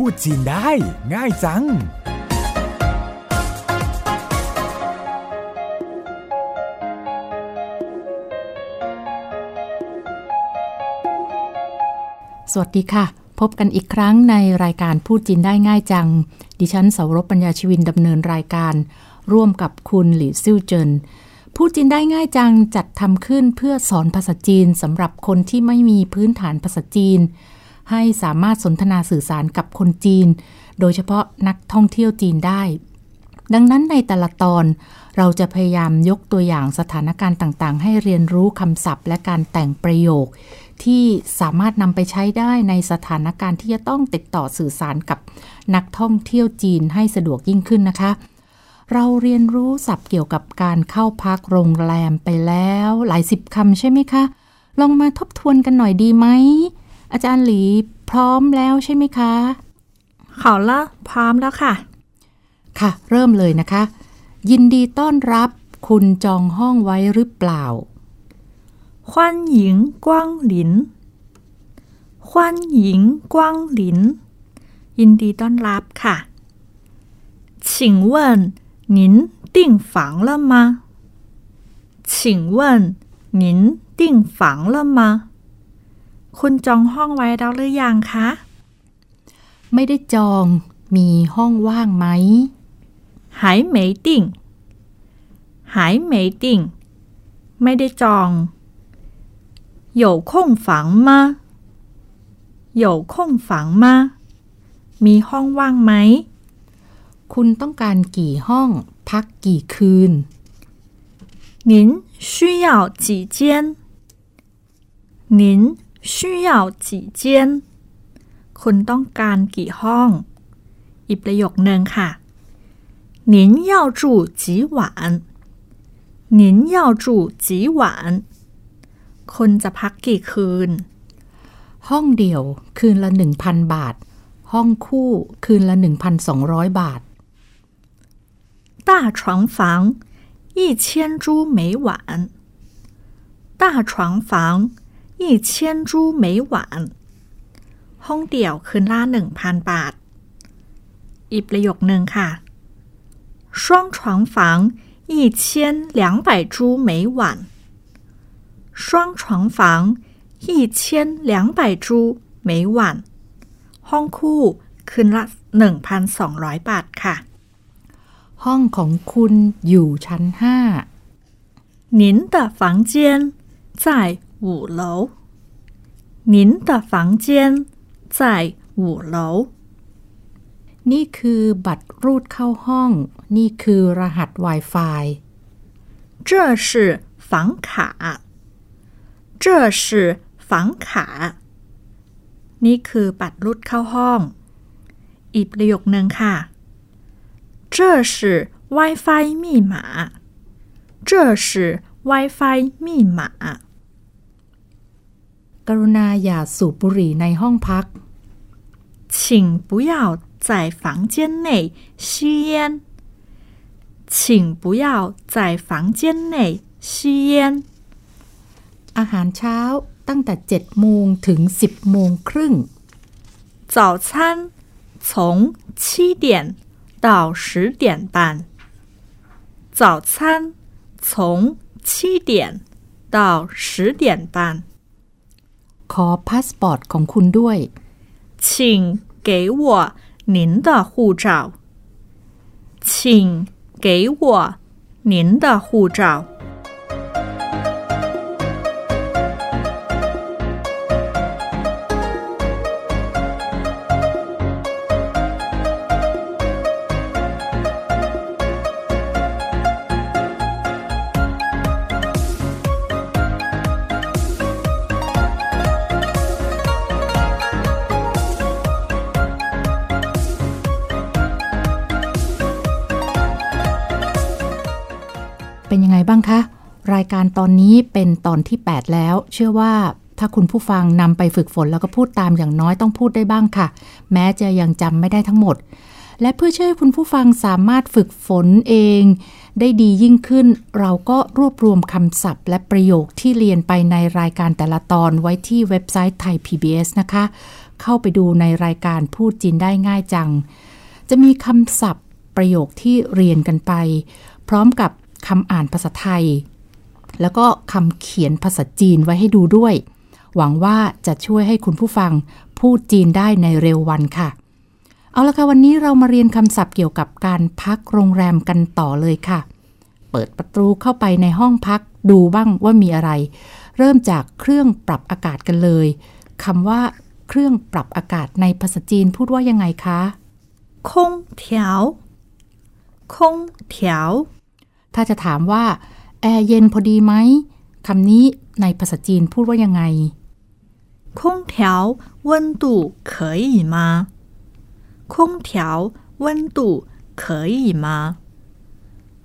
พูดจีนได้ ง่ายจัง สวัสดีค่ะ พบกันอีกครั้งในรายการพูดจีนได้ง่ายจัง ดิฉันเสารบปัญญาชีวินดำเนินรายการ ร่วมกับคุณหลี่ซิ่วเจินพูดจีนได้ง่ายจังจัดทำขึ้นเพื่อสอนภาษาจีนสำหรับคนที่ไม่มีพื้นฐานภาษาจีน ให้สามารถสนทนาสื่อสารกับคนจีน โดยเฉพาะนักท่องเที่ยวจีนได้ ดังนั้นในแต่ละตอนเราจะพยายามยกตัวอย่างสถานการณ์ต่างๆ ให้เรียนรู้คำศัพท์ และการแต่งประโยค ที่สามารถนำไปใช้ได้ในสถานการณ์ที่จะต้องติดต่อสื่อสารกับนักท่องเที่ยวจีนให้สะดวกยิ่งขึ้นนะคะเราเรียนรู้ศัพท์เกี่ยวกับการเข้าพักโรงแรมไปแล้ว หลายสิบคำใช่ไหมคะ ลองมาทบทวนกันหน่อยดีไหม อาจารย์หลีพร้อมแล้วใช่ไหมคะ 好了พร้อมแล้วค่ะ ค่ะ เริ่มเลยนะคะ ยินดีต้อนรับคุณจองห้องไว้หรือเปล่า 欢迎光临欢迎光临ยินดีต้อนรับค่ะ 请问您订房了吗请问您订房了吗 คุณจองห้องไว้แล้วหรือยังคะ ไม่ได้จอง มีห้องว่างไหม 还没订还没订ไม่ได้จอง有空房吗有空房吗มีห้องว่างไหม คุณต้องการกี่ห้อง พักกี่คืน 您需要几间您 需要几间คุณต้องการกี่ห้อง อีกประโยคนึงค่ะ您要住几晚您要住几晚คุณจะพักกี่คืน ห้องเดี่ยว คืนละ 1,000 บาท ห้องคู่คืนละ 1,200 บาท 大床房一千铢每晚，大床房 一千铢每晚。ห้องเดี่ยวคืนละหนึ่งพันบาท อีกประโยคนึงค่ะ双床房一千两百铢每晚，双床房一千两百铢每晚。ห้องคู่คืนละหนึ่งพันสองร้อยบาทค่ะ ห้องของคุณอยู่ชั้น 您的房间在 五楼。您的房间在五楼。 5 นี่คือบัตรรูดเข้าห้อง นี่คือรหัส Wi-Fi 这是房卡。这是房卡。นี่คือบัตรรูดเข้าห้อง อีกประโยคนึงค่ะ这是 WiFi 密码。这是 WiFi 密码。 กรุณาอย่าสูบบุหรี่ในห้องพัก 请不要在房间内吸烟。请不要在房间内吸烟。 อาหารเช้าตั้งแต่ 7 โมงถึง 10 โมงครึ่ง 早餐从七点到十点半。早餐从七点到十点半。 ขอพาสปอร์ตของคุณด้วย 请给我您的护照。请给我您的护照。 เป็นยังไงบ้างคะ รายการตอนนี้เป็นตอนที่ 8 แล้ว เชื่อว่าถ้าคุณผู้ฟังนำไปฝึกฝนแล้วก็พูดตามอย่างน้อยต้องพูดได้บ้างค่ะ แม้จะยังจำไม่ได้ทั้งหมด และเพื่อช่วยคุณผู้ฟังสามารถฝึกฝนเอง ได้ดียิ่งขึ้น เราก็รวบรวมคำศัพท์ และประโยคที่เรียนไปในรายการแต่ละตอนไว้ที่เว็บไซต์ไทย PBS นะคะ เข้าไปดูในรายการพูดจีนได้ง่ายจัง จะมีคำศัพท์ประโยคที่เรียนกันไป พร้อมกับ คำอ่านภาษาไทย แล้วก็คำเขียนภาษาจีนไว้ให้ดูด้วย หวังว่าจะช่วยให้คุณผู้ฟังพูดจีนได้ในเร็ววันค่ะ เอาละค่ะวันนี้เรามาเรียนคำศัพท์เกี่ยวกับการพักโรงแรมกันต่อเลยค่ะ เปิดประตูเข้าไปในห้องพักดูบ้างว่ามีอะไร เริ่มจากเครื่องปรับอากาศกันเลยคำว่า เครื่องปรับอากาศในภาษาจีนพูดว่ายังไงคะคงเถียวคงเถียว าจะถามว่า แอร์เย็นพอดีไหมคำนี้ในภาษาจีนพูดว่ายังไง 空调温度可以吗空调温度可以吗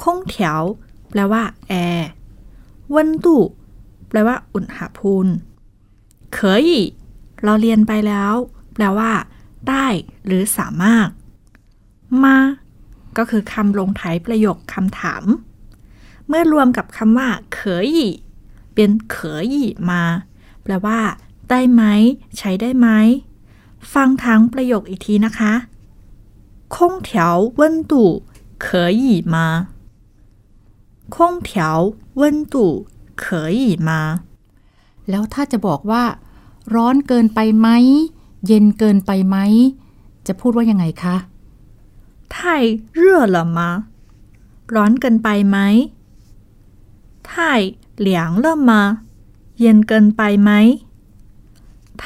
空调แปลว่า แอร์温度แปลว่า อุณหภูมิ可以เราเรียนไปแล้ว แปลว่า ได้ หรือสามารถ มา ก็คือคำลงท้ายประโยคคำถาม เมื่อรวมกับคำว่าเคยเป็นเคยมา แปลว่า ได้ไหม ใช้ได้ไหม ฟังทั้งประโยคอีกทีนะคะ空调温度可以吗空调温度可以吗 แล้วถ้าจะบอกว่า ร้อนเกินไปไหม เย็นเกินไปไหม จะพูดว่ายังไงคะ 太热了吗ร้อนเกินไปไหม 太凉了吗เย็นเกินไปไหม太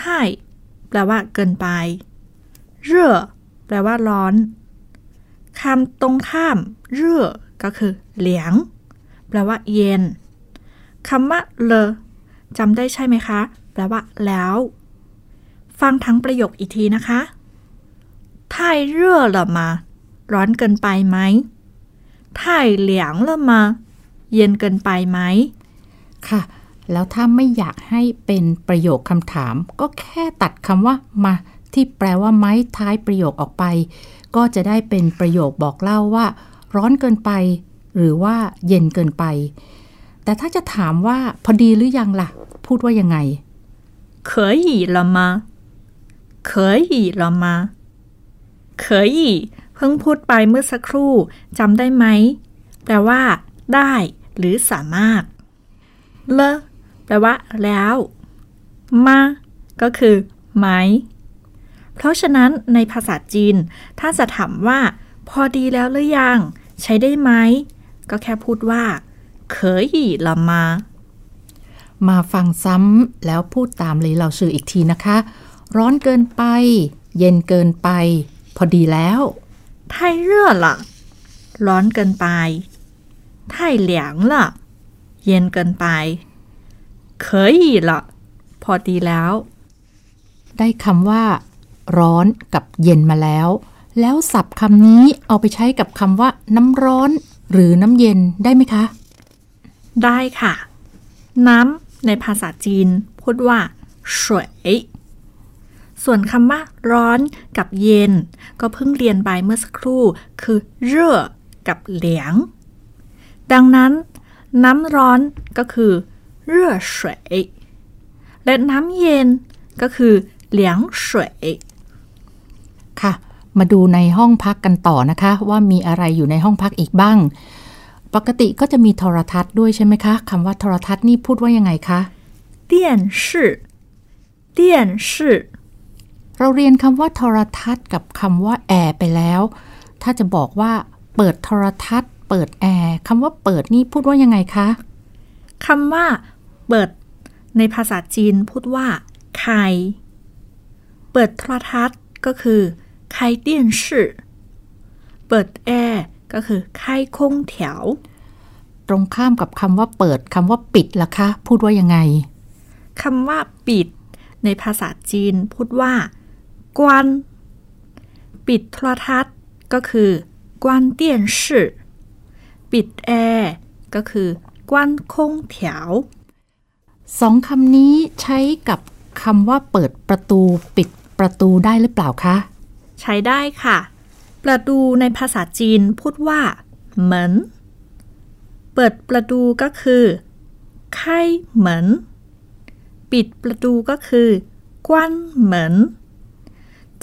แปลว่าเกินไปเร่อแปลว่าร้อนคำตรงข้ามเร่อก็คือเหลียง แปลว่า เย็นคำว่าเลอจำได้ใช่ไหมคะ แปลว่า แล้ว ฟังทั้งประโยคอีกทีนะคะ太热了吗ร้อนเกินไปไหม太凉了吗 เย็นเกินไปไหม ค่ะ แล้วถ้าไม่อยากให้เป็นประโยคคำถาม ก็แค่ตัดคำว่า มา ที่แปลว่าไม้ท้ายประโยคออกไป ก็จะได้เป็นประโยคบอกเล่าว่า ร้อนเกินไป หรือว่าเย็นเกินไป แต่ถ้าจะถามว่าพอดีหรือยังล่ะ พูดว่ายังไง 可以了吗可以了吗可以เพิ่งพูดไปเมื่อสักครู่จำได้ไหม แปลว่า ได้ หรือสามารถเลแปลว่า แล้ว มาก็คือไหม เพราะฉะนั้นในภาษาจีน ถ้าจะถามว่า พอดีแล้วหรือยัง ใช้ได้ไหม ก็แค่พูดว่าเคยีละมา มาฟังซ้ำแล้วพูดตามเลยเราซื่ออีกทีนะคะ ร้อนเกินไป เย็นเกินไป พอดีแล้วไทยเร่อละร้อนเกินไป 太凉了เย็นเกินไป可以了พอดีแล้ว ได้คำว่า ร้อนกับเย็นมาแล้ว แล้วศัพท์คำนี้เอาไปใช้กับคำว่า น้ำร้อน หรือน้ำเย็นได้ไหมคะ ได้ค่ะ น้ำในภาษาจีน พูดว่าสวยส่วนคำว่า ร้อนกับเย็น ก็เพิ่งเรียนไปเมื่อสักครู่ คือเร่อกับเหลียง ดังนั้น น้ำร้อนก็คือเรื่อเฉยและน้ำเย็นก็คือเหลียงเฉยค่ะ มาดูในห้องพักกันต่อนะคะ ว่ามีอะไรอยู่ในห้องพักอีกบ้าง ปกติก็จะมีโทรทัศน์ด้วยใช่ไหมคะคำว่าโทรทัศน์นี่พูดว่ายังไงคะเตียนชื่อเตียนชื่อเราเรียนคำว่าโทรทัศน์กับคำว่าแอร์ไปแล้ว ถ้าจะบอกว่าเปิดโทรทัศน์ เปิดแอร์คำว่าเปิดนี่พูดว่ายังไงคะคำว่า เปิด ในภาษาจีนพูดว่าไคเปิดโทรทัศน์ก็คือไคเตียนชื่อเปิดแอร์ก็คือไคคงแถว ตรงข้ามกับคำว่าเปิดคำว่าปิดล่ะคะ พูดว่ายังไงคำว่าปิด ในภาษาจีนพูดว่า กวน ปิดโทรทัศน์ก็คือกวนเตียนชื่อ ปิดแอร์ก็คือกวนคงแถวสองคำนี้ใช้กับคำว่าเปิดประตูปิดประตูได้หรือเปล่าคะ ใช้ได้ค่ะ ประตูในภาษาจีนพูดว่าเหมือนเปิดประตูก็คือไข้เหมือนปิดประตูก็คือกว้นเหมือน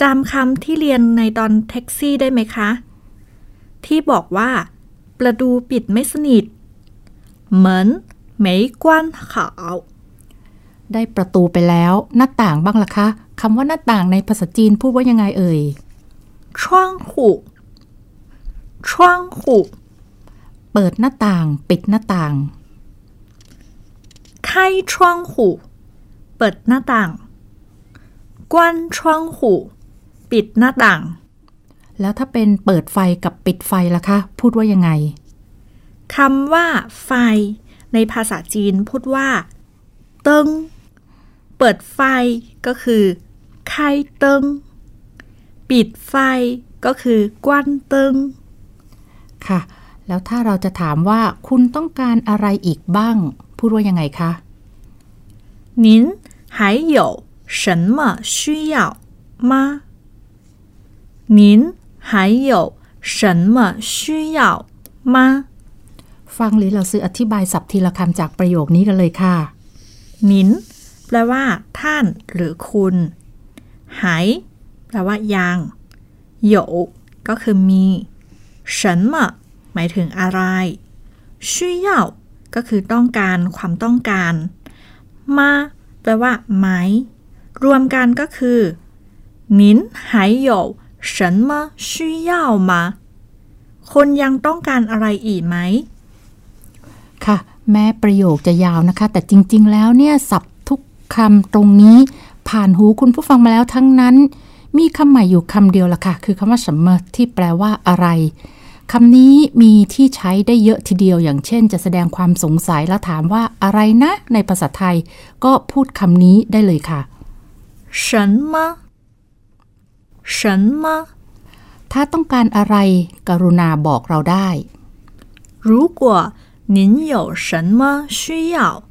จำคำที่เรียนในตอนแท็กซี่ได้ไหมคะ ที่บอกว่า ประตูปิดไม่สนิท เหมือนไมกว้นขาว ได้ประตูไปแล้วหน้าต่างบ้างล่ะคะคำว่าหน้าต่างในภาษาจีนพูดว่ายังไงเอ่ยช่วงหูช่วงหูเปิดหน้าต่าง ปิดหน้าต่างไขช่างหูเปิดหน้าต่าง กวนช่วงหูปิดหน้าต่าง แล้วถ้าเป็นเปิดไฟกับปิดไฟล่ะคะ พูดว่ายังไง คำว่า ไฟ ในภาษาจีนพูดว่าเติงเปิดไฟก็คือไคเติงปิดไฟก็คือกวนเติง ค่ะ แล้วถ้าเราจะถามว่าคุณต้องการอะไรอีกบ้าง พูดว่ายังไงคะ 您还有什么需要吗您 还有什么需要吗 ฟังหรือเราซื้ออธิบายศัพท์ทีละคำจากประโยคนี้กันเลยค่ะ นินแปลว่า ท่านหรือคุณหายแปลว่ายังโยก็คือมี什么หมายถึงอะไร需要ก็คือต้องการความต้องการมาแปลว่าไหม รวมกันก็คือ您还有 什么需要吗คนยังต้องการอะไรอีกไหม ค่ะ แม้ประโยคจะยาวนะคะ แต่จริง ๆ แล้วเนี่ยศัพท์ทุกคำตรงนี้ ผ่านหูคุณผู้ฟังมาแล้วทั้งนั้น มีคำใหม่อยู่คำเดียวละค่ะ คือคำว่าสัมมที่แปลว่าอะไรคำนี้มีที่ใช้ได้เยอะทีเดียวอย่างเช่น จะแสดงความสงสัยแล้วถามว่าอะไรนะ ในภาษาไทย ก็พูดคำนี้ได้เลยค่ะ 什么 什么 ถ้าต้องการอะไร กรุณาบอกเราได้ 如果您有什么需要，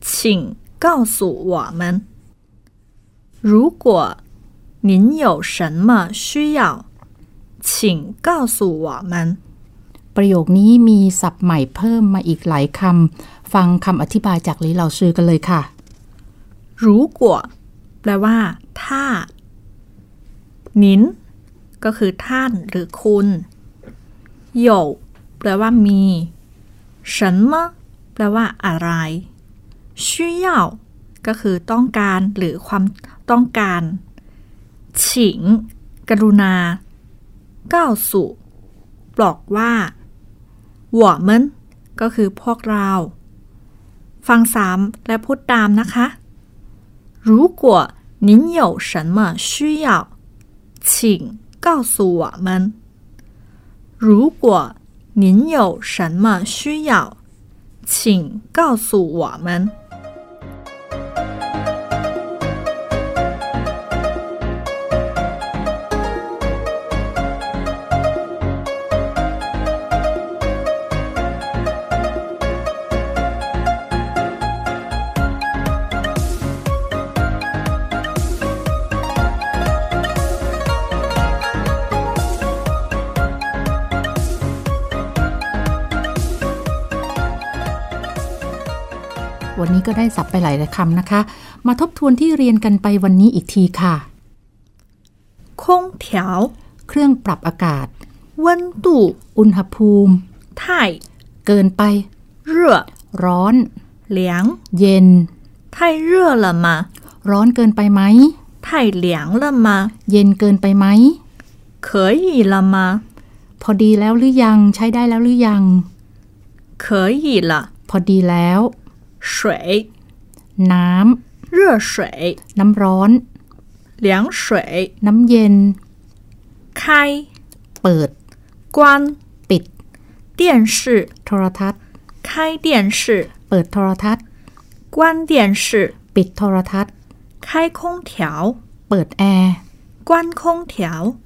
请告诉我们。如果您有什么需要，请告诉我们。 ประโยคนี้มีศัพท์ใหม่เพิ่มมาอีกหลายคำ ฟังคำอธิบายจากหลีเหล่าชื่อกันเลยค่ะ 如果แปลว่า ถ้า 您ก็คือท่านหรือคุณ有แปลว่ามี什么แปลว่าอะไร需要ก็คือต้องการหรือความต้องการ请กรุณา告诉บอกว่า我们ก็คือพวกเรา ฟังซ้ำและพูดตามนะคะ如果您有什么需要， 请告诉我们。如果您有什么需要，请告诉我们。นนี้ก็ได้ศัพท์ไปหลายคำนะคะ มาทบทวนที่เรียนกันไปวันนี้อีกทีค่ะ 空调 เครื่องปรับอากาศ 温度 อุณหภูมิ 太 เกินไป 热 ร้อน 凉， เย็น 太热了吗？ ร้อนเกินไปไหม 太凉了吗？ เย็นเกินไปไหม 可以了吗？ พอดีแล้วหรือยัง ใช้ได้แล้วหรือยัง 可以了。 พอดีแล้ว 水， น้ 热水， ำ น้ำร้อน 凉水， น้ำเย็น 开， เปิด 关， ปิด 电视， โทรทัศน์ 开电视， เปิดโทรทัศน์ 关电视， ปิดโทรทัศน์ 开空调， เปิดแอร์ 关空调，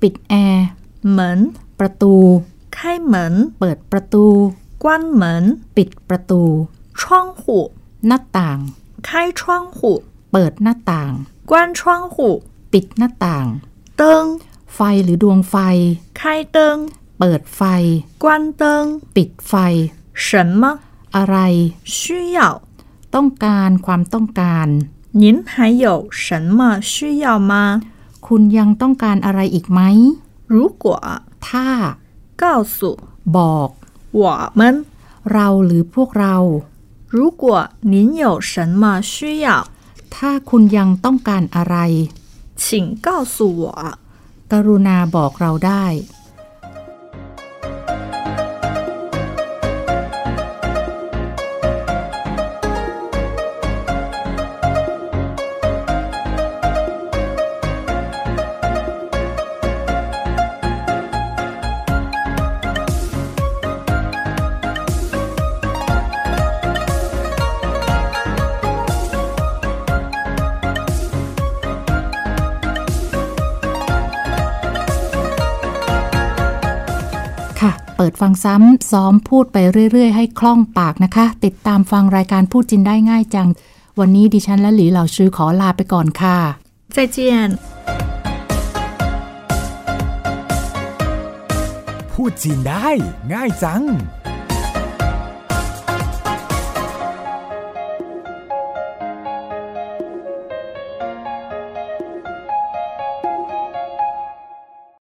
ปิดแอร์ 门， ประตู 开门， เปิดประตู 关门， ปิดประตู 窗户， หน้าต่าง 开窗户， เปิดหน้าต่าง 关窗户， ปิดหน้าต่าง 灯， ไฟหรือดวงไฟ 开灯， เปิดไฟ 关灯， ปิดไฟ 什么 อะไร 需要？ ต้องการความต้องการ 您还有什么需要吗？ คุณยังต้องการอะไรอีกไหม 如果 ถ้า 告诉 บอก 我们， เราหรือพวกเรา 如果您有什么需要， ถ้าคุณยังต้องการอะไร 请告诉我。 กรุณาบอกเราได้ ค่ะ เปิดฟังซ้ำซ้อมพูดไปเรื่อย ๆ ให้คล่องปากนะคะ ติดตามฟังรายการพูดจินได้ง่ายจัง วันนี้ดิฉันและหลีเหล่าชื่อขอลาไปก่อนค่ะ再见。พูดจีนได้ง่ายจัง